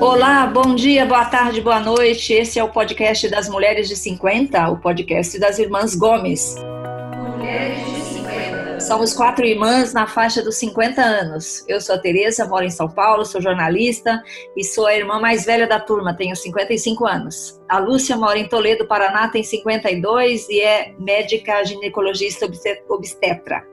Olá, bom dia, boa tarde, boa noite. Esse é o podcast das Mulheres de 50, o podcast das Irmãs Gomes. Mulheres de 50. Somos quatro irmãs na faixa dos 50 anos. Eu sou a Tereza, moro em São Paulo, sou jornalista e sou a irmã mais velha da turma, tenho 55 anos. A Lúcia mora em Toledo, Paraná, tem 52 e é médica ginecologista obstetra.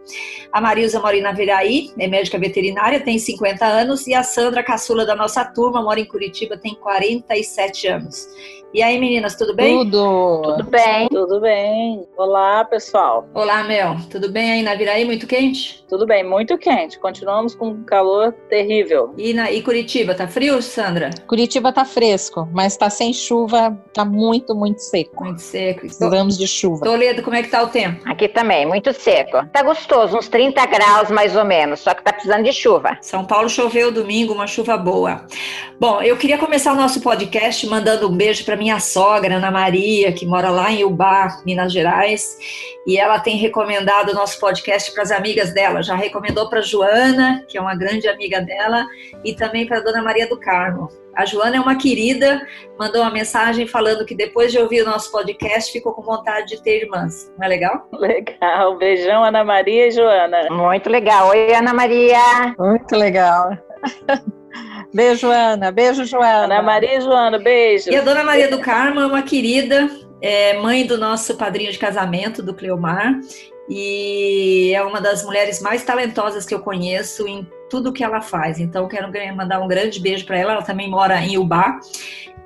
A Marilza mora em Naviraí, é médica veterinária, tem 50 anos. E a Sandra, caçula da nossa turma, mora em Curitiba, tem 47 anos. E aí, meninas, tudo bem? Tudo. Tudo bem. Tudo bem. Olá, pessoal. Olá, Mel. Tudo bem aí na Viraí? Muito quente? Tudo bem, muito quente. Continuamos com um calor terrível. E, na, e Curitiba, tá frio, Sandra? Curitiba tá fresco, mas tá sem chuva, tá muito, muito seco. Muito seco. Precisamos de chuva. Toledo, como é que tá o tempo? Aqui também, muito seco. Tá gostoso, uns 30 graus mais ou menos, só que tá precisando de chuva. São Paulo choveu domingo, uma chuva boa. Bom, eu queria começar o nosso podcast mandando um beijo para minha sogra, Ana Maria, que mora lá em Ubá, Minas Gerais, e ela tem recomendado o nosso podcast para as amigas dela. Já recomendou para Joana, que é uma grande amiga dela, e também para Dona Maria do Carmo. A Joana é uma querida, mandou uma mensagem falando que depois de ouvir o nosso podcast ficou com vontade de ter irmãs. Não é legal? Legal. Beijão, Ana Maria e Joana. Muito legal. Oi, Ana Maria. Muito legal. Beijo, Ana. Beijo, Joana. Ana Maria e Joana, beijo. E a Dona Maria do Carmo é uma querida, é mãe do nosso padrinho de casamento, do Cleomar, e é uma das mulheres mais talentosas que eu conheço em tudo que ela faz. Então, quero mandar um grande beijo para ela. Ela também mora em Ubá.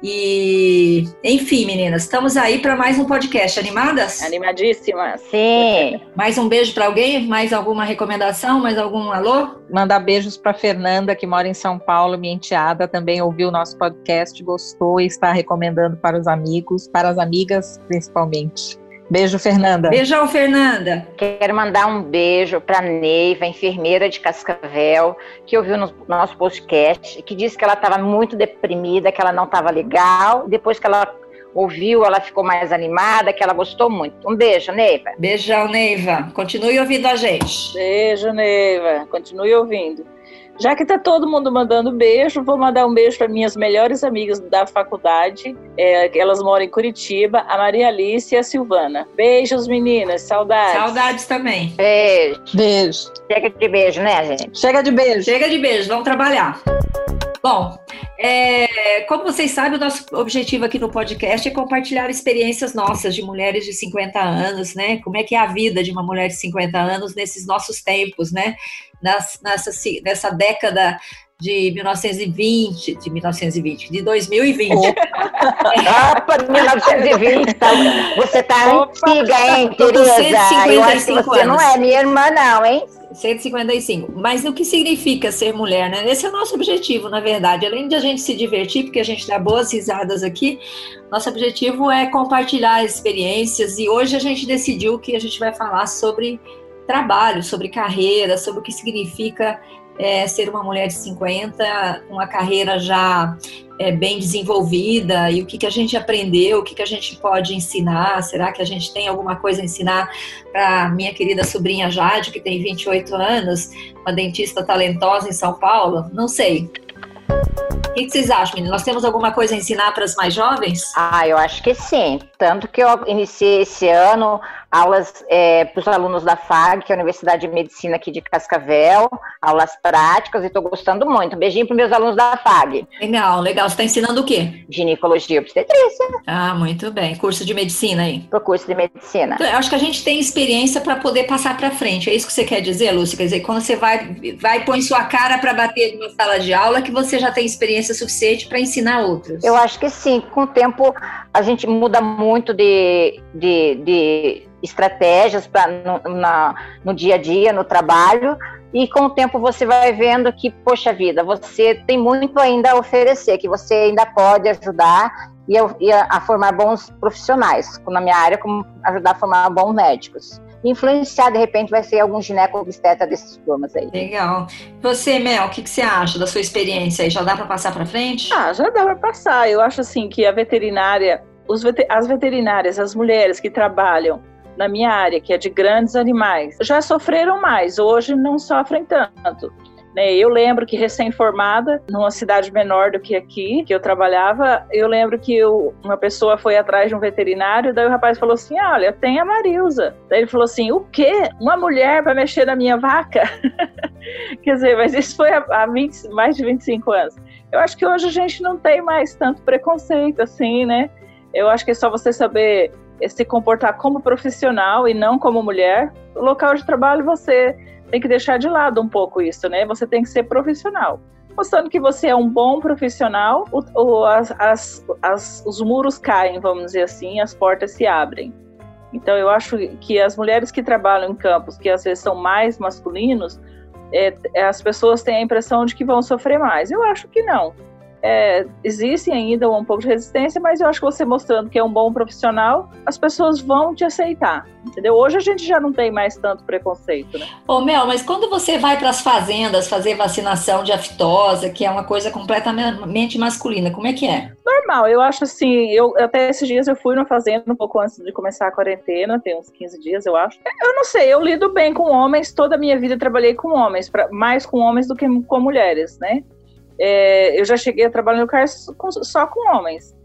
E, enfim, meninas, estamos aí para mais um podcast. Animadas? Animadíssimas. Sim. Mais um beijo para alguém? Mais alguma recomendação? Mais algum alô? Mandar beijos para Fernanda, que mora em São Paulo, minha enteada, também ouviu o nosso podcast, gostou e está recomendando para os amigos, para as amigas principalmente. Beijo, Fernanda. Beijão, Fernanda. Quero mandar um beijo para Neiva, enfermeira de Cascavel, que ouviu no nosso podcast, que disse que ela estava muito deprimida, que ela não estava legal. Depois que ela ouviu, ela ficou mais animada, que ela gostou muito. Um beijo, Neiva. Beijão, Neiva. Continue ouvindo a gente. Beijo, Neiva. Continue ouvindo. Já que tá todo mundo mandando beijo, vou mandar um beijo para minhas melhores amigas da faculdade. É, elas moram em Curitiba, a Maria Alice e a Silvana. Beijos, meninas. Saudades. Saudades também. Beijo. Beijo. Chega de beijo, né, gente? Chega de beijo. Chega de beijo. Vamos trabalhar. Bom, é, como vocês sabem, o nosso objetivo aqui no podcast é compartilhar experiências nossas de mulheres de 50 anos, né? Como é que é a vida de uma mulher de 50 anos nesses nossos tempos, né? Nas, nessa, nessa década de 1920, de 1920, de 2020. Opa, 1920, tá, você tá Opa, antiga, hein, Tereza? Eu acho que você anos. não é minha irmã, não, hein? 155. Mas o que significa ser mulher, né? Esse é o nosso objetivo, na verdade. Além de a gente se divertir, porque a gente dá boas risadas aqui, nosso objetivo é compartilhar experiências e hoje a gente decidiu que a gente vai falar sobre trabalho, sobre carreira, sobre o que significa é, ser uma mulher de 50, uma carreira já é, bem desenvolvida e o que, que a gente aprendeu, o que, que a gente pode ensinar. Será que a gente tem alguma coisa a ensinar para minha querida sobrinha Jade, que tem 28 anos, uma dentista talentosa em São Paulo? Não sei. O que, que vocês acham, meninas? Nós temos alguma coisa a ensinar para as mais jovens? Ah, eu acho que sim. Tanto que eu iniciei esse ano aulas é, para os alunos da FAG, que é a Universidade de Medicina aqui de Cascavel, aulas práticas, e estou gostando muito. Um beijinho para meus alunos da FAG. Legal, legal. Você está ensinando o quê? Ginecologia e obstetrícia. Ah, muito bem. Curso de medicina aí? Pro curso de medicina. Então, eu acho que a gente tem experiência para poder passar para frente. É isso que você quer dizer, Lúcia? Quer dizer, quando você vai, vai põe sua cara para bater numa sala de aula, que você já tem experiência suficiente para ensinar outros. Eu acho que sim. Com o tempo, a gente muda muito de, de, de estratégias para no, na, no dia a dia, no trabalho, e com o tempo você vai vendo que, poxa vida, você tem muito ainda a oferecer, que você ainda pode ajudar e a, e a, a formar bons profissionais, na minha área, como ajudar a formar bons médicos influenciar, de repente, vai ser algum gineco obstetra desses turmas aí. Legal. Você, Mel, o que, que, você acha da sua experiência aí? Já dá para passar para frente? Ah, já dá para passar. Eu acho assim que a veterinária, os, as veterinárias, as mulheres que trabalham na minha área, que é de grandes animais, já sofreram mais, hoje não sofrem tanto. Né? Eu lembro que recém-formada, numa cidade menor do que aqui, que eu trabalhava, eu lembro que eu, uma pessoa foi atrás de um veterinário, daí o rapaz falou assim: Olha, tem a Marilza. Daí ele falou assim: O quê? Uma mulher vai mexer na minha vaca? Quer dizer, mas isso foi há 20, mais de 25 anos. Eu acho que hoje a gente não tem mais tanto preconceito assim, né? Eu acho que é só você saber se comportar como profissional e não como mulher. O local de trabalho você tem que deixar de lado um pouco isso, né? Você tem que ser profissional. Mostrando que você é um bom profissional, as, as, as, os muros caem, vamos dizer assim, as portas se abrem. Então, eu acho que as mulheres que trabalham em campos, que às vezes são mais masculinos, é, as pessoas têm a impressão de que vão sofrer mais. Eu acho que não é, existe ainda um pouco de resistência, mas eu acho que você mostrando que é um bom profissional, as pessoas vão te aceitar, entendeu? Hoje a gente já não tem mais tanto preconceito, né? Ô Mel, mas quando você vai para as fazendas fazer vacinação de aftosa, que é uma coisa completamente masculina, como é que é? Normal, eu acho assim, eu até esses dias eu fui na fazenda um pouco antes de começar a quarentena, tem uns 15 dias, eu acho. Eu não sei, eu lido bem com homens, toda a minha vida trabalhei com homens, pra, mais com homens do que com mulheres, né? É, eu já cheguei a trabalhar no CARS só com homens.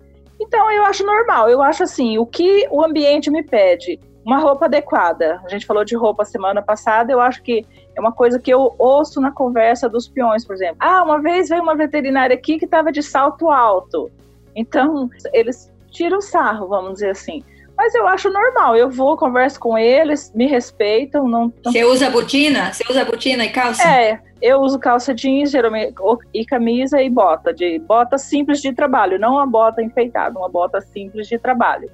Então eu acho normal, eu acho assim, o que o ambiente me pede, uma roupa adequada. A gente falou de roupa semana passada, eu acho que é uma coisa que eu ouço na conversa dos peões, por exemplo. Ah, uma vez veio uma veterinária aqui que estava de salto alto. Então, eles tiram sarro, vamos dizer assim. Mas eu acho normal, eu vou, converso com eles, me respeitam. Não, não... Você usa botina? Você usa botina e calça? É, eu uso calça jeans geralmente, e camisa e bota, de bota simples de trabalho, não uma bota enfeitada, uma bota simples de trabalho.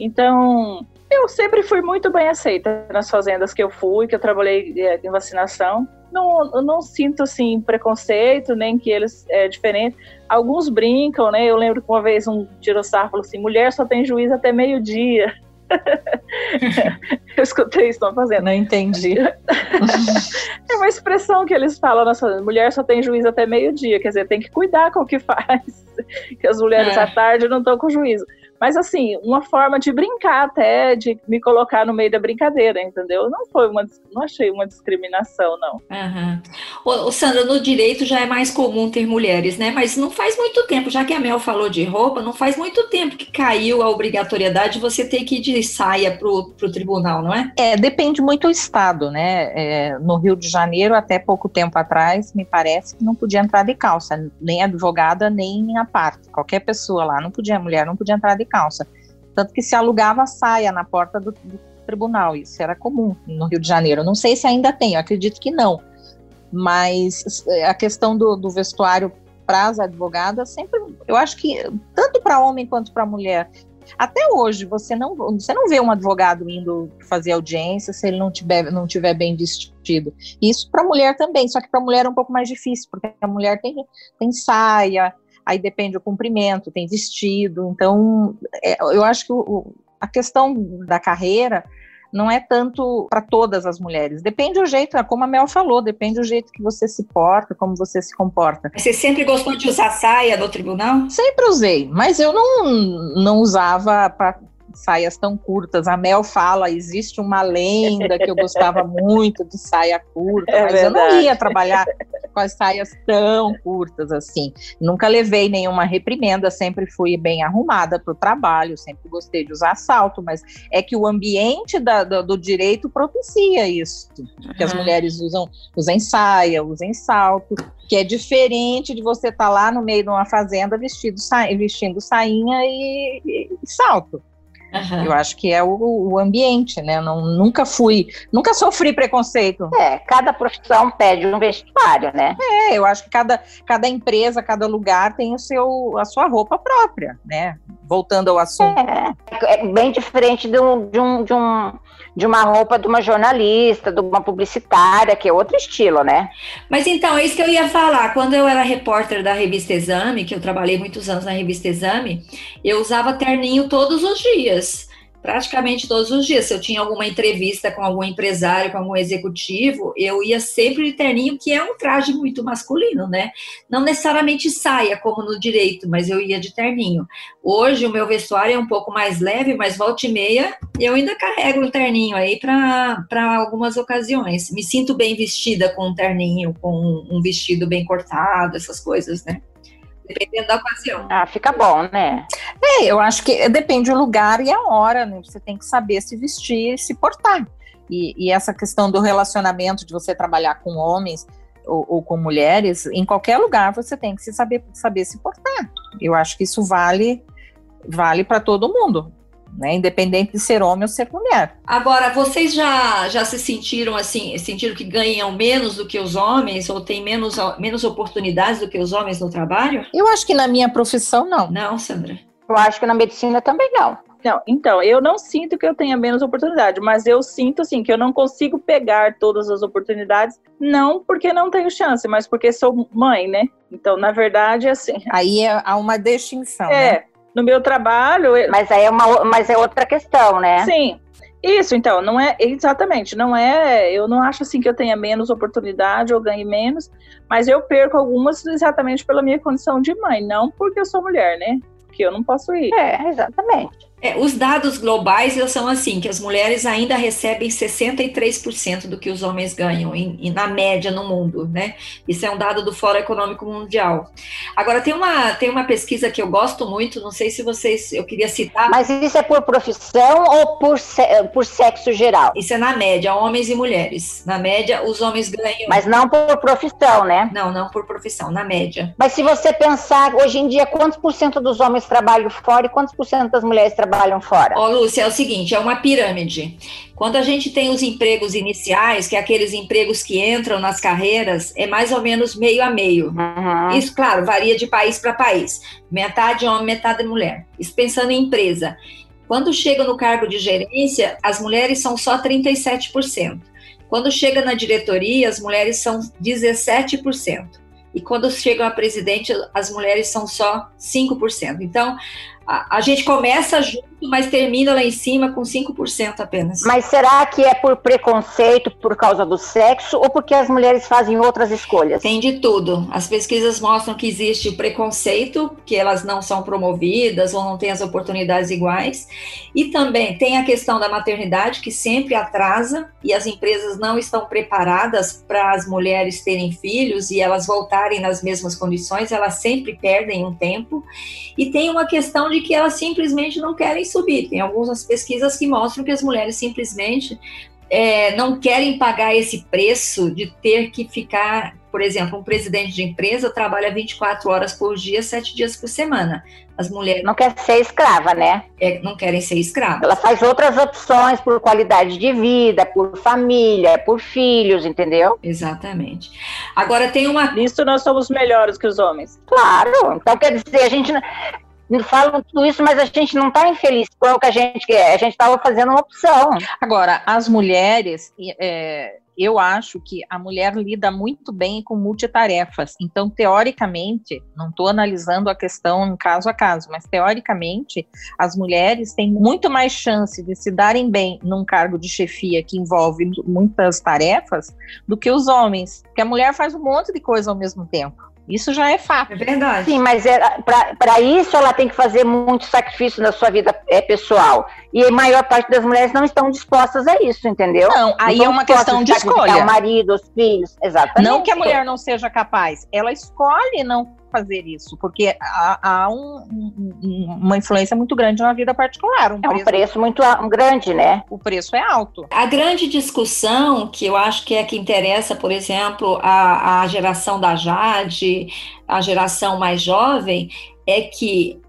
Então, eu sempre fui muito bem aceita nas fazendas que eu fui, que eu trabalhei é, em vacinação. Não, não sinto assim preconceito, nem que eles é diferente. Alguns brincam, né? Eu lembro que uma vez um tirossar falou assim: mulher só tem juiz até meio-dia. eu escutei isso na fazenda. Não entendi. é uma expressão que eles falam na fazenda. Mulher só tem juízo até meio-dia, quer dizer, tem que cuidar com o que faz. que as mulheres é. à tarde não estão com juízo. Mas, assim, uma forma de brincar até, de me colocar no meio da brincadeira, entendeu? Não foi uma, não achei uma discriminação, não. Uhum. Ô, Sandra, no direito já é mais comum ter mulheres, né? Mas não faz muito tempo, já que a Mel falou de roupa, não faz muito tempo que caiu a obrigatoriedade de você ter que ir de saia para o tribunal, não é? É, depende muito do estado, né? É, no Rio de Janeiro, até pouco tempo atrás, me parece que não podia entrar de calça, nem advogada, nem a parte. Qualquer pessoa lá, não podia, mulher não podia entrar de calça. Tanto que se alugava saia na porta do, do tribunal, isso era comum no Rio de Janeiro. Não sei se ainda tem, acredito que não. Mas é, a questão do, do vestuário para as advogadas sempre, eu acho que tanto para homem quanto para mulher. Até hoje você não você não vê um advogado indo fazer audiência se ele não tiver não tiver bem vestido. Isso para mulher também, só que para mulher é um pouco mais difícil porque a mulher tem tem saia, aí depende do comprimento, tem vestido. Então, é, eu acho que o, a questão da carreira não é tanto para todas as mulheres. Depende do jeito, é como a Mel falou, depende do jeito que você se porta, como você se comporta. Você sempre gostou de usar saia no tribunal? Sempre usei, mas eu não, não usava para saias tão curtas. A Mel fala, existe uma lenda que eu gostava muito de saia curta, é mas verdade. eu não ia trabalhar com as saias tão curtas assim. Nunca levei nenhuma reprimenda, sempre fui bem arrumada para o trabalho, sempre gostei de usar salto, mas é que o ambiente da, do, do, direito propicia isso, que as mulheres usam, usem saia, usem salto, que é diferente de você estar tá lá no meio de uma fazenda vestido, vestindo sainha e, e salto. Uhum. Eu acho que é o, o ambiente, né? Não, nunca fui, nunca sofri preconceito. É, cada profissão pede um vestuário, né? É, eu acho que cada, cada empresa, cada lugar tem o seu, a sua roupa própria, né? Voltando ao assunto. É, é bem diferente de um, de um, de um de uma roupa de uma jornalista, de uma publicitária, que é outro estilo, né? Mas então, é isso que eu ia falar. Quando eu era repórter da revista Exame, que eu trabalhei muitos anos na revista Exame, eu usava terninho todos os dias. Praticamente todos os dias. Se eu tinha alguma entrevista com algum empresário, com algum executivo, eu ia sempre de terninho, que é um traje muito masculino, né? Não necessariamente saia, como no direito, mas eu ia de terninho. Hoje o meu vestuário é um pouco mais leve, mas volta e meia eu ainda carrego o terninho aí para algumas ocasiões. Me sinto bem vestida com um terninho, com um vestido bem cortado, essas coisas, né? dependendo da ocasião. Ah, fica bom, né? É, eu acho que depende do lugar e a hora, né? Você tem que saber se vestir e se portar. E, e essa questão do relacionamento, de você trabalhar com homens ou, ou, com mulheres, em qualquer lugar você tem que se saber, saber se portar. Eu acho que isso vale vale para todo mundo né? Independente de ser homem ou ser mulher. Agora, vocês já, já se sentiram assim, sentiram que ganham menos do que os homens ou têm menos, menos oportunidades do que os homens no trabalho? Eu acho que na minha profissão, não. Não, Sandra? Eu acho que na medicina também não. Não, então, eu não sinto que eu tenha menos oportunidade, mas eu sinto, assim, que eu não consigo pegar todas as oportunidades, não porque não tenho chance, mas porque sou mãe, né? Então, na verdade, assim... Aí é, há uma distinção, É, né? no meu trabalho. Mas aí é uma, mas é outra questão, né? Sim. Isso, então, não é exatamente, não é, eu não acho assim que eu tenha menos oportunidade ou ganhe menos, mas eu perco algumas exatamente pela minha condição de mãe, não porque eu sou mulher, né? Porque eu não posso ir. É, exatamente. É, os dados globais são assim, que as mulheres ainda recebem 63% do que os homens ganham, em, em, na média no mundo, né? Isso é um dado do Fórum Econômico Mundial. Agora, tem uma, tem uma pesquisa que eu gosto muito, não sei se vocês, eu queria citar. Mas isso é por profissão ou por, por sexo geral? Isso é na média, homens e mulheres. Na média, os homens ganham... Mas não por profissão, né? Não, não por profissão, na média. Mas se você pensar, hoje em dia, quantos por cento dos homens trabalham fora e quantos por cento das mulheres trabalham trabalham fora? Ó, Lúcia, é o seguinte, é uma pirâmide. Quando a gente tem os empregos iniciais, que é aqueles empregos que entram nas carreiras, é mais ou menos meio a meio. Uhum. Isso, claro, varia de país para país. Metade homem, metade mulher. Isso pensando em empresa. Quando chega no cargo de gerência, as mulheres são só 37%. Quando chega na diretoria, as mulheres são 17%. E quando chegam a presidente, as mulheres são só 5%. Então, a, gente começa junto, mas termina lá em cima com 5% apenas. Mas será que é por preconceito por causa do sexo ou porque as mulheres fazem outras escolhas? Tem de tudo. As pesquisas mostram que existe preconceito, que elas não são promovidas ou não têm as oportunidades iguais. E também tem a questão da maternidade, que sempre atrasa e as empresas não estão preparadas para as mulheres terem filhos e elas voltarem nas mesmas condições, elas sempre perdem um tempo. E tem uma questão de que elas simplesmente não querem subir. Tem algumas pesquisas que mostram que as mulheres simplesmente é, não querem pagar esse preço de ter que ficar, por exemplo, um presidente de empresa trabalha 24 horas por dia, 7 dias por semana. As mulheres. Não quer ser escrava, né? É, não querem ser escravas. Ela faz outras opções por qualidade de vida, por família, por filhos, entendeu? Exatamente. Agora tem uma. Nisso nós somos melhores que os homens. Claro. Então, quer dizer, a gente falam tudo isso, mas a gente não está infeliz com o que a gente quer. A gente estava fazendo uma opção. Agora, as mulheres, é, eu acho que a mulher lida muito bem com multitarefas. Então, teoricamente, não estou analisando a questão caso a caso, mas teoricamente, as mulheres têm muito mais chance de se darem bem num cargo de chefia que envolve muitas tarefas do que os homens. Porque a mulher faz um monte de coisa ao mesmo tempo. Isso já é fato. É verdade. Sim, mas é, para isso ela tem que fazer muito sacrifício na sua vida é, pessoal. E a maior parte das mulheres não estão dispostas a isso, entendeu? Não, aí não é uma questão de escolha. O marido, os filhos, exatamente. Não que a mulher não seja capaz, ela escolhe não fazer isso, porque há, há um, um, uma influência muito grande na vida particular. Um é um preço muito grande, né? O preço é alto. A grande discussão, que eu acho que é que interessa, por exemplo, a, a geração da Jade, a geração mais jovem, é que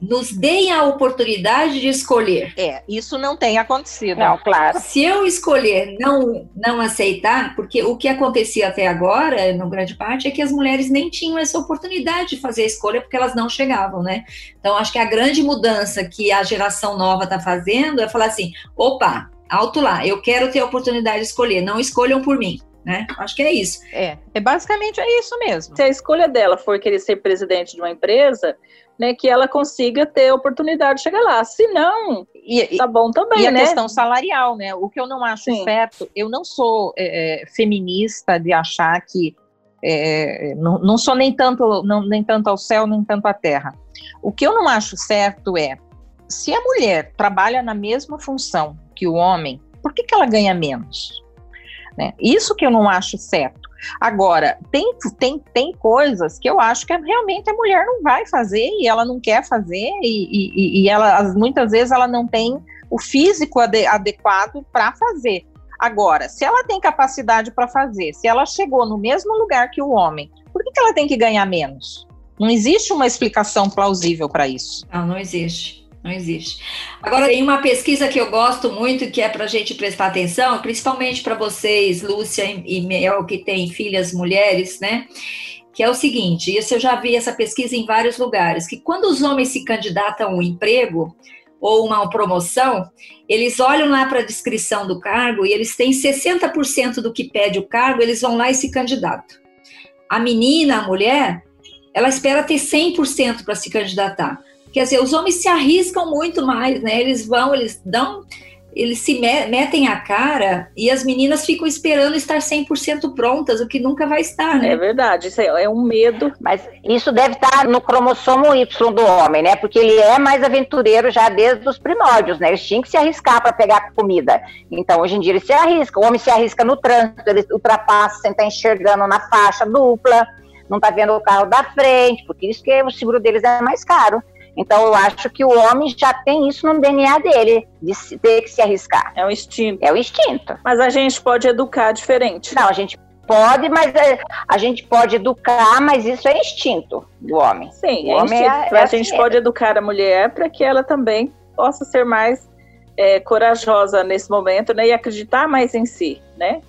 nos deem a oportunidade de escolher. É, isso não tem acontecido. Não, claro. Se eu escolher não, não aceitar, porque o que acontecia até agora, no grande parte, é que as mulheres nem tinham essa oportunidade de fazer a escolha porque elas não chegavam, né? Então, acho que a grande mudança que a geração nova está fazendo é falar assim: opa, alto lá, eu quero ter a oportunidade de escolher, não escolham por mim. Né? Acho que é isso. É, é basicamente é isso mesmo. Se a escolha dela for querer ser presidente de uma empresa, né, que ela consiga ter oportunidade de chegar lá. Se não, E, tá bom também, e a né? questão salarial, né? O que eu não acho Sim. certo, eu não sou é, é, feminista de achar que é, não, não, sou nem tanto, não, nem tanto ao céu, nem tanto à terra. O que eu não acho certo é, se a mulher trabalha na mesma função que o homem, por que, que ela ganha menos? Né? Isso que eu não acho certo. Agora, tem, tem, tem coisas que eu acho que realmente a mulher não vai fazer e ela não quer fazer, e, e, e ela, muitas vezes ela não tem o físico ade, adequado para fazer. Agora, se ela tem capacidade para fazer, se ela chegou no mesmo lugar que o homem, por que, que ela tem que ganhar menos? Não existe uma explicação plausível para isso. Não, não existe. Não existe. Agora, tem uma pesquisa que eu gosto muito, que é para a gente prestar atenção, principalmente para vocês, Lúcia e Mel, que têm filhas mulheres, né? Que é o seguinte: isso eu já vi essa pesquisa em vários lugares, que quando os homens se candidatam a um emprego, ou uma promoção, eles olham lá para a descrição do cargo e eles têm 60% do que pede o cargo, eles vão lá e se candidatam. A menina, a mulher, ela espera ter 100% para se candidatar. Quer dizer, os homens se arriscam muito mais, né? Eles vão, eles dão eles se metem a cara e as meninas ficam esperando estar 100% prontas, o que nunca vai estar, né? É verdade, isso é um medo. Mas isso deve estar no cromossomo Y do homem, né? Porque ele é mais aventureiro já desde os primórdios, né? Eles tinham que se arriscar para pegar comida. Então, hoje em dia, ele se arrisca. O homem se arrisca no trânsito, ele ultrapassa sem estar enxergando na faixa dupla, não está vendo o carro da frente, porque isso que o seguro deles é mais caro. Então, eu acho que o homem já tem isso no DNA dele, de ter que se arriscar. É o instinto. É o instinto. Mas a gente pode educar diferente. Não, a gente pode, mas é, a gente pode educar, mas isso é instinto do homem. Sim, o é homem instinto. É, é a gente assim pode educar a mulher para que ela também possa ser mais é, corajosa nesse momento, né? E acreditar mais em si, né?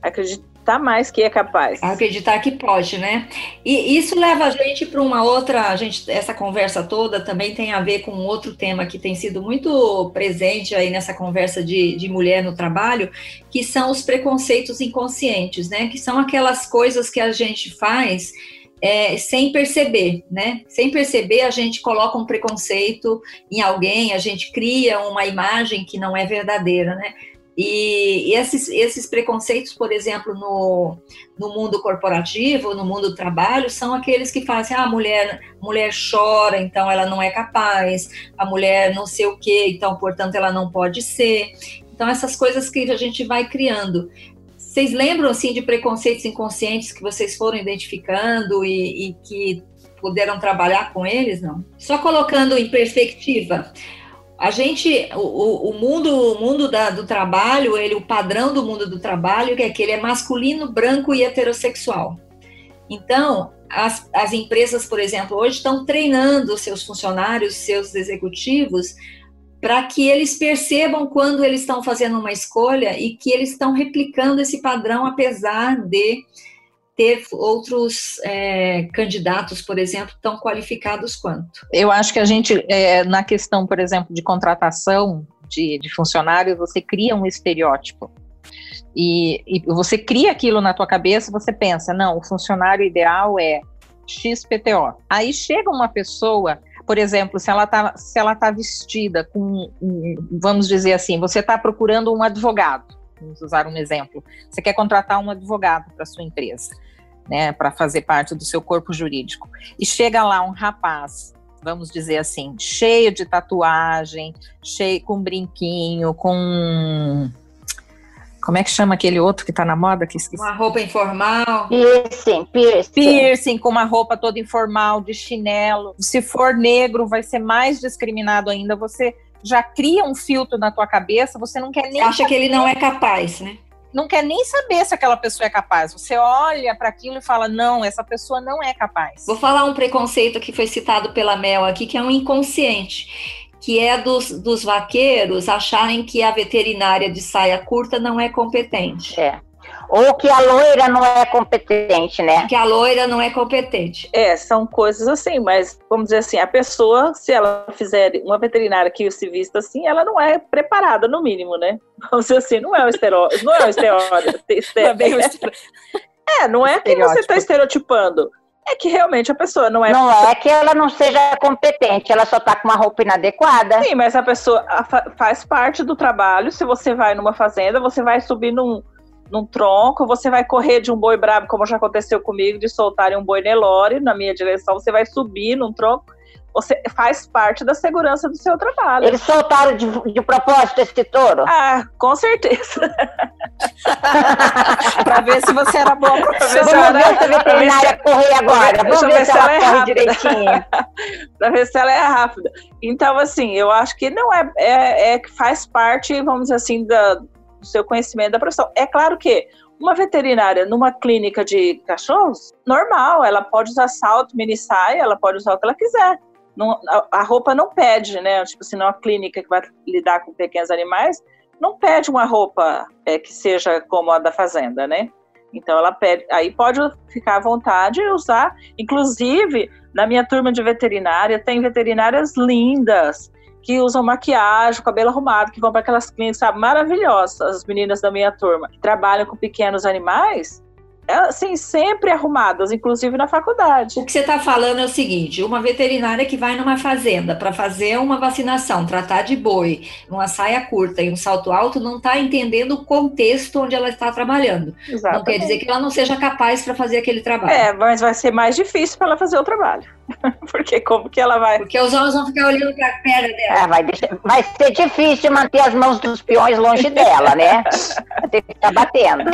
Acreditar acreditar mais que é capaz. Acreditar que pode, né? E isso leva a gente para uma outra, a gente, essa conversa toda também tem a ver com outro tema que tem sido muito presente aí nessa conversa de, de mulher no trabalho, que são os preconceitos inconscientes, né? Que são aquelas coisas que a gente faz é, sem perceber, né? Sem perceber, a gente coloca um preconceito em alguém, a gente cria uma imagem que não é verdadeira, né? E, esses, esses preconceitos, por exemplo, no, no mundo corporativo, no mundo do trabalho, são aqueles que fazem, ah, a mulher, mulher chora, então ela não é capaz, a mulher não sei o quê, então, portanto, ela não pode ser. Então, essas coisas que a gente vai criando. Vocês lembram, assim, de preconceitos inconscientes que vocês foram identificando e, e que puderam trabalhar com eles, não? Só colocando em perspectiva, a gente, o, o mundo, o mundo da, do trabalho, ele, o padrão do mundo do trabalho é que ele é masculino, branco e heterossexual. Então, as, as empresas, por exemplo, hoje estão treinando seus funcionários, seus executivos, para que eles percebam quando eles estão fazendo uma escolha e que eles estão replicando esse padrão, apesar de ter outros é, candidatos, por exemplo, tão qualificados quanto. Eu acho que a gente, é, na questão, por exemplo, de contratação de, de funcionários, você cria um estereótipo. E, e, você cria aquilo na tua cabeça, você pensa, não, o funcionário ideal é XPTO. Aí chega uma pessoa, por exemplo, se ela está se ela tá vestida com, vamos dizer assim, você está procurando um advogado, vamos usar um exemplo. Você quer contratar um advogado para sua empresa né, para fazer parte do seu corpo jurídico. E chega lá um rapaz, vamos dizer assim, cheio de tatuagem, cheio com brinquinho, com como é que chama aquele outro que está na moda? Que Uma roupa informal. Piercing, piercing. Piercing, com uma roupa toda informal, de chinelo. Se for negro, vai ser mais discriminado ainda. Você já cria um filtro na tua cabeça, você não quer nem. Você acha que ele não é capaz, né? Não quer nem saber se aquela pessoa é capaz. Você olha para aquilo e fala: não, essa pessoa não é capaz. Vou falar um preconceito que foi citado pela Mel aqui, que é um inconsciente, que é dos, dos vaqueiros acharem que a veterinária de saia curta não é competente. É. Ou que a loira não é competente, né? Que a loira não é competente. É, são coisas assim, mas vamos dizer assim, a pessoa, se ela fizer uma veterinária que se vista assim, ela não é preparada, no mínimo, né? Vamos dizer assim, não é o estereótipo, não é o estereótipo. é, não é que você está estereotipando. É que realmente a pessoa não é. Não é que ela não seja competente, ela só tá com uma roupa inadequada. Sim, mas a pessoa faz parte do trabalho. Se você vai numa fazenda, você vai subir num, num tronco, você vai correr de um boi brabo, como já aconteceu comigo, de soltarem um boi Nelore na minha direção, você vai subir num tronco você faz parte da segurança do seu trabalho. Eles soltaram de, de propósito esse touro? Ah, com certeza. para ver se você era boa professora. Vamos ver se a veterinária correr agora. Vamos ver, ver, se, ela, ela corre é direitinho. para ver se ela é rápida. Então, assim, eu acho que não é, é, é que faz parte, vamos dizer assim, da, do seu conhecimento da profissão. É claro que uma veterinária numa clínica de cachorros, normal, ela pode usar salto, mini saia, ela pode usar o que ela quiser. Não, a, roupa não pede, né? Tipo, se não uma clínica que vai lidar com pequenos animais, não pede uma roupa é, que seja como a da fazenda, né? Então ela pede, aí pode ficar à vontade e usar. Inclusive, na minha turma de veterinária, tem veterinárias lindas que usam maquiagem, cabelo arrumado, que vão para aquelas clínicas sabe, maravilhosas, as meninas da minha turma, que trabalham com pequenos animais assim, sempre arrumadas, inclusive na faculdade. O que você está falando é o seguinte: uma veterinária que vai numa fazenda para fazer uma vacinação, tratar de boi, numa saia curta e um salto alto, não está entendendo o contexto onde ela está trabalhando. Exatamente. Não quer dizer que ela não seja capaz para fazer aquele trabalho. É, mas vai ser mais difícil para ela fazer o trabalho. Porque como que ela vai. Porque os homens vão ficar olhando para a perna dela. É, vai, deixar... vai ser difícil manter as mãos dos peões longe dela, né? Vai ter que estar batendo.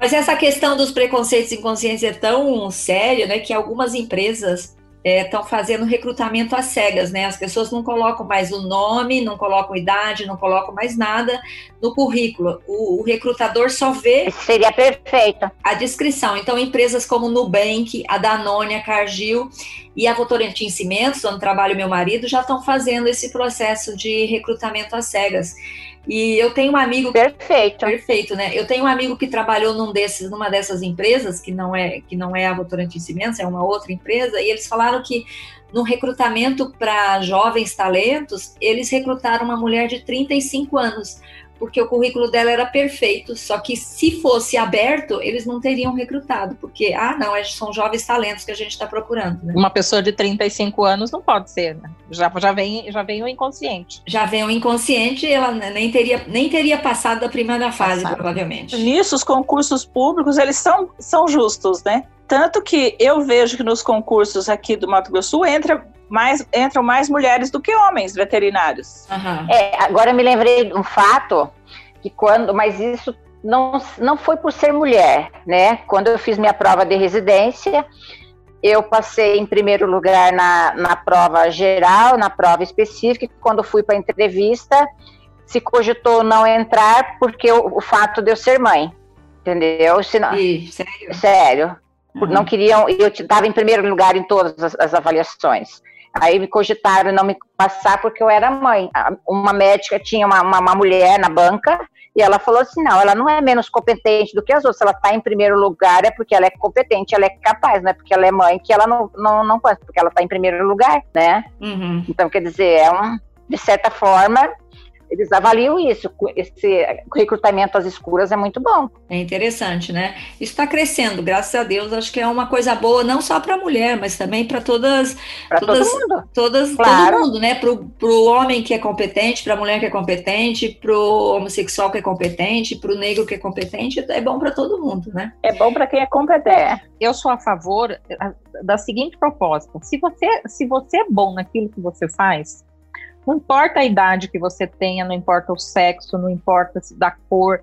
Mas essa questão dos preconceitos inconscientes é tão séria, né, que algumas empresas estão é, fazendo recrutamento às cegas, né? As pessoas não colocam mais o nome, não colocam idade, não colocam mais nada no currículo. O, o recrutador só vê. Seria perfeito. A descrição. Então, empresas como Nubank, a Danone, a Cargill e a Votorantim Cimentos, onde trabalha o meu marido, já estão fazendo esse processo de recrutamento às cegas. E eu tenho um amigo perfeito, perfeito, né? Eu tenho um amigo que trabalhou num desses, numa dessas empresas que não é que não é a Votorantim Cimentos, é uma outra empresa, e eles falaram que no recrutamento para jovens talentos, eles recrutaram uma mulher de 35 anos, porque o currículo dela era perfeito, só que se fosse aberto, eles não teriam recrutado, porque, ah, não, é, são jovens talentos que a gente está procurando. Né? Uma pessoa de 35 anos não pode ser, né? já, já, vem, já vem o inconsciente. Já vem o inconsciente, ela nem teria, nem teria passado da primeira fase, Passado. provavelmente. Nisso, os concursos públicos, eles são, são justos, né? Tanto que eu vejo que nos concursos aqui do Mato Grosso Sul entra mais, entram mais mulheres do que homens veterinários. Uhum. É, agora me lembrei de um fato que quando, mas isso não, não foi por ser mulher, né? Quando eu fiz minha prova de residência, eu passei em primeiro lugar na, na prova geral, na prova específica, quando fui para a entrevista, se cogitou não entrar porque o, o, fato de eu ser mãe, entendeu? Se não, Ih, sério? Sério. Uhum. Não queriam, eu estava em primeiro lugar em todas as, as avaliações. Aí me cogitaram não me passar porque eu era mãe. Uma médica tinha uma, uma, uma, mulher na banca e ela falou assim: não, ela não é menos competente do que as outras. Ela está em primeiro lugar é porque ela é competente, ela é capaz, não é porque ela é mãe que ela não, não, não pode, porque ela está em primeiro lugar, né? Uhum. Então, quer dizer, é um, de certa forma, eles avaliam isso. Esse recrutamento às escuras é muito bom. É interessante, né? Isso está crescendo, graças a Deus. Acho que é uma coisa boa, não só para a mulher, mas também para todas. Para todo mundo. Todas, claro. Todo mundo, né? Para o homem que é competente, para a mulher que é competente, para o homossexual que é competente, para o negro que é competente. É bom para todo mundo, né? É bom para quem é competente. É. Eu sou a favor da seguinte proposta: se você, se você é bom naquilo que você faz, não importa a idade que você tenha, não importa o sexo, não importa da cor.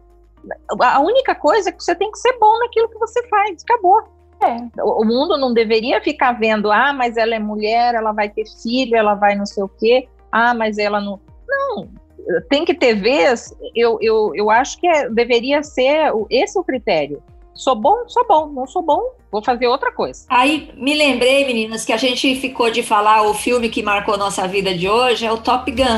A única coisa é que você tem que ser bom naquilo que você faz. Acabou. É. O mundo não deveria ficar vendo, ah, mas ela é mulher, ela vai ter filho, ela vai não sei o quê, ah, mas ela não. Não, tem que ter vez, eu, eu, eu acho que é, deveria ser esse o critério. Sou bom, sou bom. Não sou bom, vou fazer outra coisa. Aí me lembrei, meninas, que a gente ficou de falar o filme que marcou nossa vida de hoje é o Top Gun.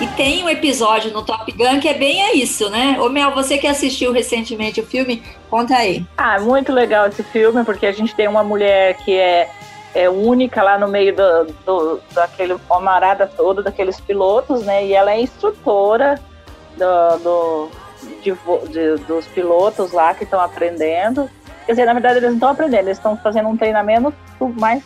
E tem um episódio no Top Gun que é bem é isso, né? Ô Mel, você que assistiu recentemente o filme, conta aí. Ah, muito legal esse filme, porque a gente tem uma mulher que é, é única lá no meio do, do, daquele amarada todo daqueles pilotos, né? E ela é instrutora do, do de, de, dos pilotos lá que estão aprendendo. Quer dizer, na verdade, eles não estão aprendendo, eles estão fazendo um treinamento mais,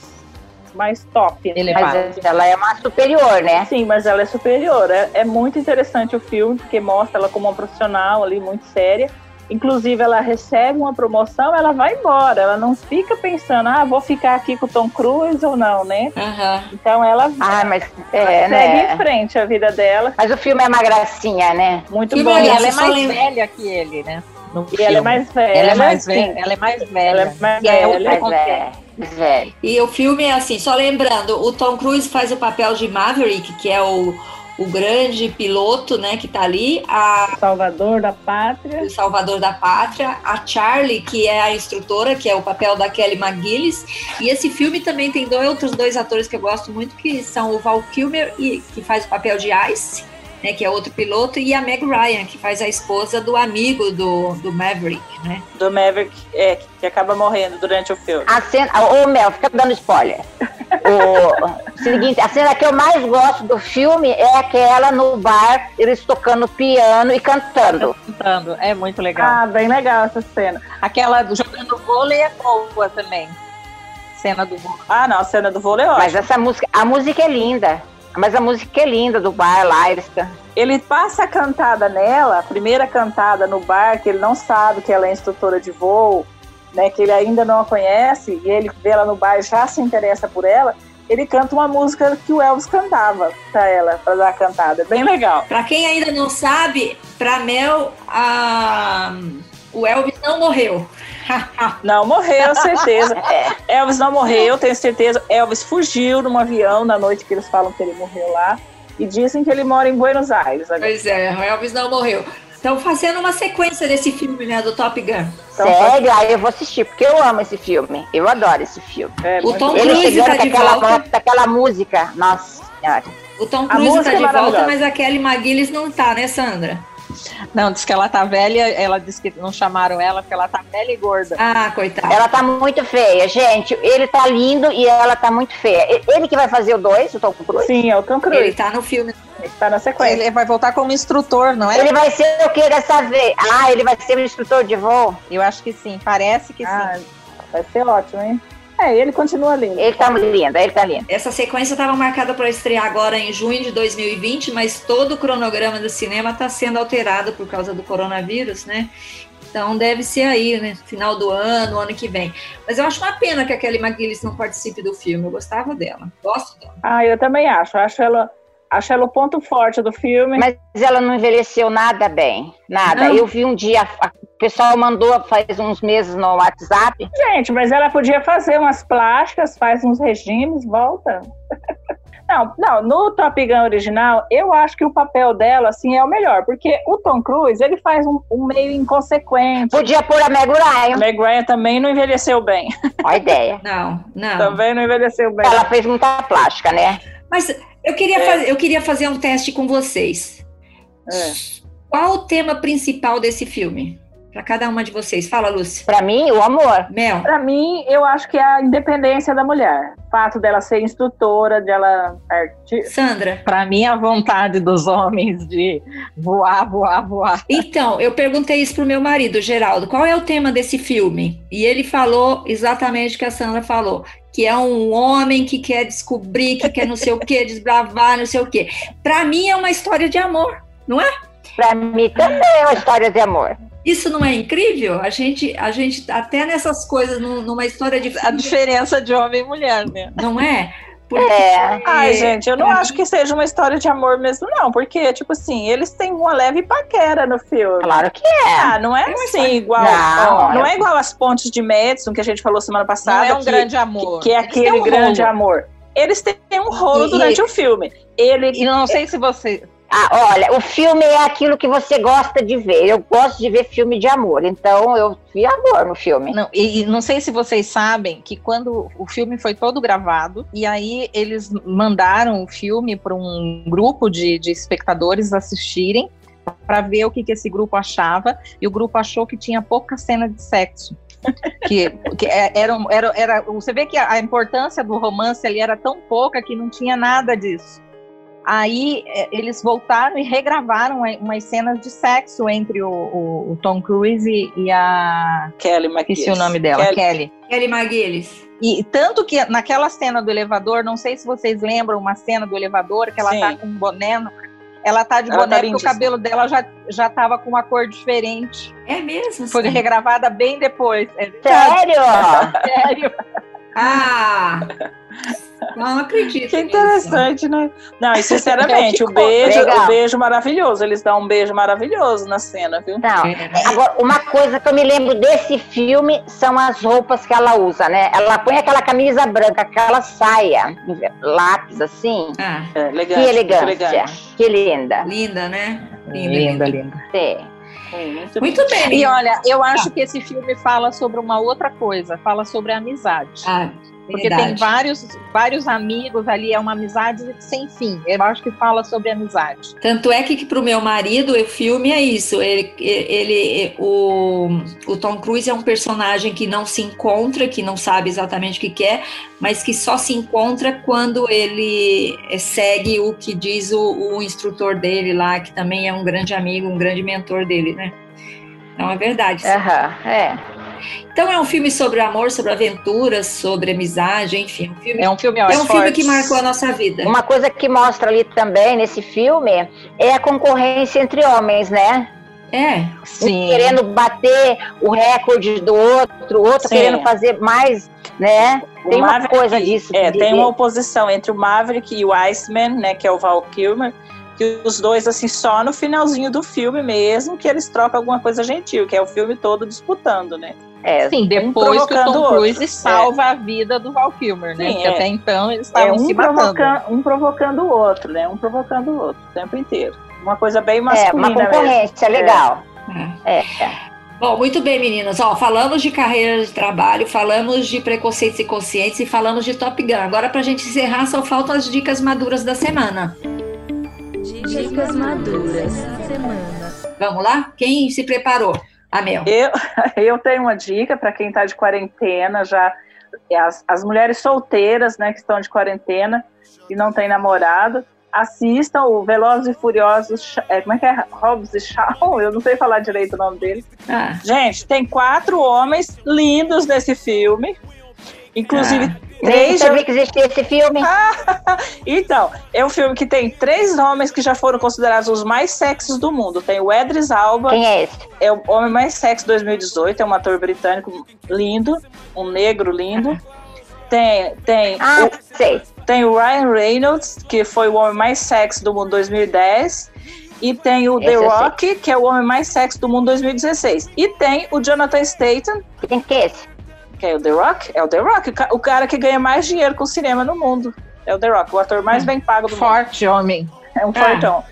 mais top. Né? Mas ela é uma superior, né? Sim, mas ela é superior. É, é muito interessante o filme, porque mostra ela como uma profissional ali, muito séria Inclusive, ela recebe uma promoção, ela vai embora. Ela não fica pensando, ah, vou ficar aqui com o Tom Cruise ou não, né? Uhum. Então ela, ah, mas, é, ela né? segue em frente a vida dela. Mas o filme é uma gracinha, né? Muito bom. E ela é mais velha que ele, né? e ela é mais velha. Ela é mais velha. Ela é mais velha. Ela é mais velha. É mais velha. E o filme é assim, só lembrando, o Tom Cruise faz o papel de Maverick, que é o o grande piloto, né, que está ali, a Salvador da Pátria, o Salvador da Pátria, a Charlie, que é a instrutora, que é o papel da Kelly McGillis, e esse filme também tem dois, outros dois atores que eu gosto muito, que são o Val Kilmer, e, que faz o papel de Ice, né, que é outro piloto, e a Meg Ryan, que faz a esposa do amigo do, do Maverick, né? Do Maverick, é, que acaba morrendo durante o filme. A cena, ô Mel, fica dando spoiler. O seguinte, a cena que eu mais gosto do filme é aquela no bar, eles tocando piano e cantando. Cantando, é muito legal. Ah, bem legal essa cena. Aquela jogando vôlei é boa também. Cena do vôlei. Ah, não, a cena do vôlei é ótima. Mas essa música, a música é linda. Mas a música é linda do bar lá, eles Ele passa a cantada nela, a primeira cantada no bar, que ele não sabe que ela é instrutora de voo, né, que ele ainda não a conhece, e ele vê ela no bar e já se interessa por ela, ele canta uma música que o Elvis cantava para ela, para dar a cantada. Bem legal. Para quem ainda não sabe, para Mel, a... o Elvis não morreu. não morreu, certeza. É. Elvis não morreu, tenho certeza. Elvis fugiu num avião na noite que eles falam que ele morreu lá. E dizem que ele mora em Buenos Aires. Agora. Pois é, Elvis não morreu. Estão fazendo uma sequência desse filme, né, do Top Gun. Então, Sério? Aí eu vou assistir, porque eu amo esse filme. Eu adoro esse filme. É, o Tom Cruise tá de volta. Com aquela música, nossa senhora. O Tom Cruise tá de é volta, mas a Kelly McGillis não tá, né, Sandra? Não, diz que ela tá velha, ela disse que não chamaram ela porque ela tá velha e gorda. Ah, coitada. Ela tá muito feia, gente. Ele tá lindo e ela tá muito feia. Ele que vai fazer o 2, o Tom Cruise? Sim, é o Tom Cruise. Ele tá no filme. Ele tá na sequência. Ele vai voltar como instrutor, não é? Ele vai ser o que dessa vez? Ah, ele vai ser o instrutor de voo? Eu acho que sim, parece que ah, sim. Vai ser ótimo, hein? É, ele continua lindo. Ele tá lindo, ele tá lindo. Essa sequência estava marcada para estrear agora em junho de 2020, mas todo o cronograma do cinema está sendo alterado por causa do coronavírus, né? Então deve ser aí, né? Final do ano, ano que vem. Mas eu acho uma pena que a Kelly McGillis não participe do filme. Eu gostava dela. Gosto dela. Ah, eu também acho. Eu acho ela Acho ela o ponto forte do filme. Mas ela não envelheceu nada bem. Nada. Não. Eu vi um dia, o pessoal mandou faz uns meses no WhatsApp. Gente, mas ela podia fazer umas plásticas, faz uns regimes, volta. Não, não, no Top Gun original, eu acho que o papel dela, assim, é o melhor, porque o Tom Cruise, ele faz um, um meio inconsequente. Podia pôr a Meg Ryan. Meg Ryan também não envelheceu bem. Olha a ideia. Não, não. Também não envelheceu bem. Ela fez muita plástica, né? Mas eu queria, é. fazer, eu queria fazer um teste com vocês. É. Qual o tema principal desse filme? Para cada uma de vocês. Fala, Lúcia. Para mim, o amor. Mel. Para mim, eu acho que é a independência da mulher. O fato dela ser instrutora, de ela. Sandra. Para mim, a vontade dos homens de voar, voar, voar. Então, eu perguntei isso pro meu marido, Geraldo. Qual é o tema desse filme? E ele falou exatamente o que a Sandra falou que é um homem que quer descobrir, que quer não sei o que, desbravar, não sei o que. Para mim é uma história de amor, não é? Para mim também é uma história de amor. Isso não é incrível? A gente, a gente até nessas coisas, numa história de a diferença de homem e mulher, né? Não é? Porque, é. Ai, gente, eu não acho que seja uma história de amor mesmo, não. Porque, tipo assim, eles têm uma leve paquera no filme. Claro que é. Ah, não é assim, igual. Não, não é, é igual as pontes de Madison que a gente falou semana passada. Não é um que, grande amor. Que, que é aquele um grande rolo. amor. Eles têm um rolo e, durante e, o filme. Ele, e não sei se você ah, olha, o filme é aquilo que você gosta de ver. Eu gosto de ver filme de amor, então eu vi amor no filme. Não, e, e não sei se vocês sabem que quando o filme foi todo gravado, e aí eles mandaram o filme para um grupo de, de espectadores assistirem para ver o que, que esse grupo achava, e o grupo achou que tinha pouca cena de sexo. que, que é, era, era, era, você vê que a importância do romance ali era tão pouca que não tinha nada disso. Aí é, eles voltaram e regravaram umas cenas de sexo entre o, o, o Tom Cruise e, e a. Kelly McGillis. Esqueci o nome dela, Kelly. Kelly. Kelly McGillis. E tanto que naquela cena do elevador, não sei se vocês lembram uma cena do elevador que ela Sim. tá com um boné. Ela tá de ela boné tá porque o cabelo dela já, já tava com uma cor diferente. É mesmo? Foi regravada bem depois. É Sério? Sério? Ah! Não acredito. Que interessante, nisso. né? Não, e sinceramente, o beijo, o beijo maravilhoso. Eles dão um beijo maravilhoso na cena, viu? Não. Agora, uma coisa que eu me lembro desse filme são as roupas que ela usa, né? Ela põe aquela camisa branca, aquela saia, lápis assim. Ah, é, elegante, que elegância. Que linda. Linda, né? Linda, linda. linda. Sim. Muito, muito bem. E olha, eu acho que esse filme fala sobre uma outra coisa, fala sobre a amizade. Ah, porque Verdade. tem vários, vários amigos ali, é uma amizade sem fim. Eu acho que fala sobre amizade. Tanto é que, que para o meu marido, o filme é isso. Ele, ele, o, o Tom Cruise é um personagem que não se encontra, que não sabe exatamente o que quer, mas que só se encontra quando ele segue o que diz o, o instrutor dele lá, que também é um grande amigo, um grande mentor dele, né? Não é verdade. Uhum, é. Então é um filme sobre amor, sobre aventuras, sobre amizade, enfim. Um filme, é um filme, é um filme que marcou a nossa vida. Uma coisa que mostra ali também nesse filme é a concorrência entre homens, né? É. Um querendo bater o recorde do outro, outro Sim. querendo fazer mais, né? O tem Maverick, uma coisa disso. É, tem uma oposição entre o Maverick e o Iceman, né? Que é o Val Kilmer que os dois, assim, só no finalzinho do filme mesmo, que eles trocam alguma coisa gentil, que é o filme todo disputando, né? É, Sim, depois um que o Tom Cruise outro. salva é. a vida do Val Kilmer, né? Sim, é. até então eles estavam é, um se matando. Um provocando o outro, né? Um provocando o outro o tempo inteiro. Uma coisa bem masculina É, uma concorrência mesmo. legal. É. é. Bom, muito bem, meninas. Ó, falamos de carreira de trabalho, falamos de preconceitos e conscientes e falamos de Top Gun. Agora, para a gente encerrar, só faltam as dicas maduras da semana. Dicas maduras da semana. Vamos lá? Quem se preparou? A Mel. Eu, eu tenho uma dica para quem está de quarentena, já as, as mulheres solteiras, né, que estão de quarentena e não têm namorado, assistam o Velozes e Furiosos, é, como é que é? Hobbs e Shaw? Eu não sei falar direito o nome dele. Ah. Gente, tem quatro homens lindos nesse filme. Inclusive, ah. Três sabia que existia esse filme. então, é um filme que tem três homens que já foram considerados os mais sexys do mundo. Tem o Edris Alba. Quem é esse? É o homem mais sexy 2018, é um ator britânico lindo, um negro lindo. Tem, tem. Ah, o, sei. Tem o Ryan Reynolds, que foi o homem mais sexy do mundo 2010. E tem o Esse The Rock, que é o homem mais sexy do mundo 2016. E tem o Jonathan Statham. Quem que é esse? Que é o The Rock? É o The Rock, o cara que ganha mais dinheiro com cinema no mundo. É o The Rock, o ator mais bem pago do Forte mundo. homem. É um fortão.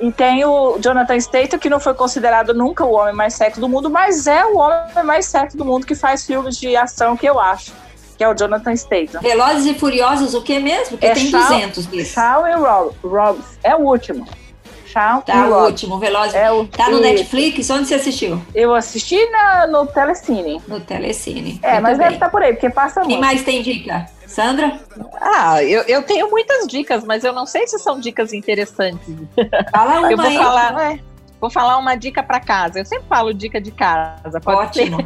E tem o Jonathan Statham, que não foi considerado nunca o homem mais sexy do mundo, mas é o homem mais sexy do mundo que faz filmes de ação que eu acho. Que é o Jonathan Statham. Velozes e Furiosos, o que mesmo? Porque é tem Shaw, 200 desses. Shaw e Robbs. É o último. Tá, o último, Velozes. É o tá no Netflix? Onde você assistiu? Eu assisti na, no Telecine. No Telecine. É, Muito mas bem. deve estar por aí, porque passa Quem muito. mais tem dica? Sandra? Ah, eu, eu tenho muitas dicas, mas eu não sei se são dicas interessantes. Fala uma eu vou aí. Falar, é, vou falar uma dica para casa. Eu sempre falo dica de casa. Ótimo.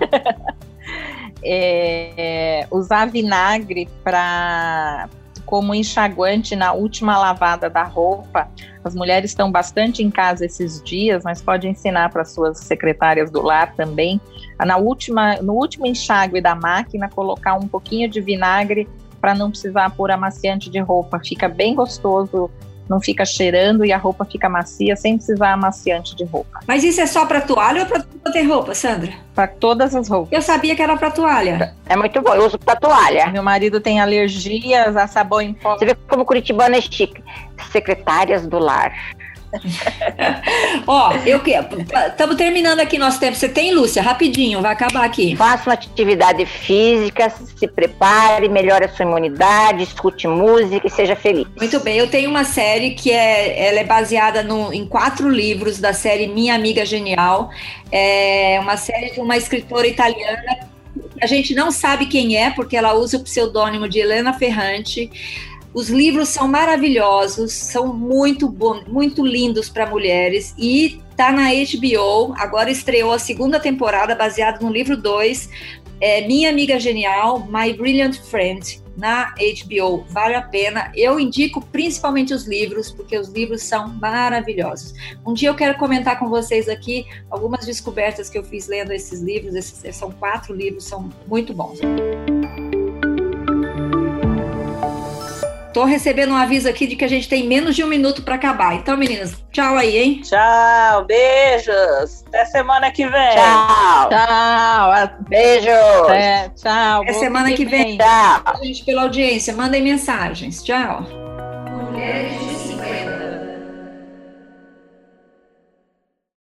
é, usar vinagre para como enxaguante na última lavada da roupa. As mulheres estão bastante em casa esses dias, mas pode ensinar para suas secretárias do lar também. Na última, no último enxágue da máquina, colocar um pouquinho de vinagre para não precisar pôr amaciante de roupa. Fica bem gostoso não fica cheirando e a roupa fica macia sem precisar amaciante de roupa. Mas isso é só para toalha ou para ter roupa, Sandra? Para todas as roupas. Eu sabia que era para toalha. É muito bom, eu uso para toalha. Meu marido tem alergias a sabão em pó. Você vê como Curitibana é chique. Secretárias do lar. Ó, eu que estamos terminando aqui nosso tempo. Você tem, Lúcia? Rapidinho, vai acabar aqui. Faça uma atividade física, se prepare, melhore a sua imunidade, escute música e seja feliz. Muito bem, eu tenho uma série que é, ela é baseada no, em quatro livros da série Minha Amiga Genial. É uma série de uma escritora italiana. A gente não sabe quem é, porque ela usa o pseudônimo de Helena Ferrante Os livros são maravilhosos, são muito bom, muito lindos para mulheres e tá na HBO. Agora estreou a segunda temporada baseado no livro 2, é, Minha Amiga Genial, My Brilliant Friend, na HBO. Vale a pena. Eu indico principalmente os livros, porque os livros são maravilhosos. Um dia eu quero comentar com vocês aqui algumas descobertas que eu fiz lendo esses livros. Esses são quatro livros, são muito bons. Tô recebendo um aviso aqui de que a gente tem menos de um minuto para acabar. Então, meninas, tchau aí, hein? Tchau, beijos. Até semana que vem. Tchau. Tchau. Beijos. É, tchau. Até semana que vem. Tchau. Gente, pela audiência, mandem mensagens. Tchau. Mulheres de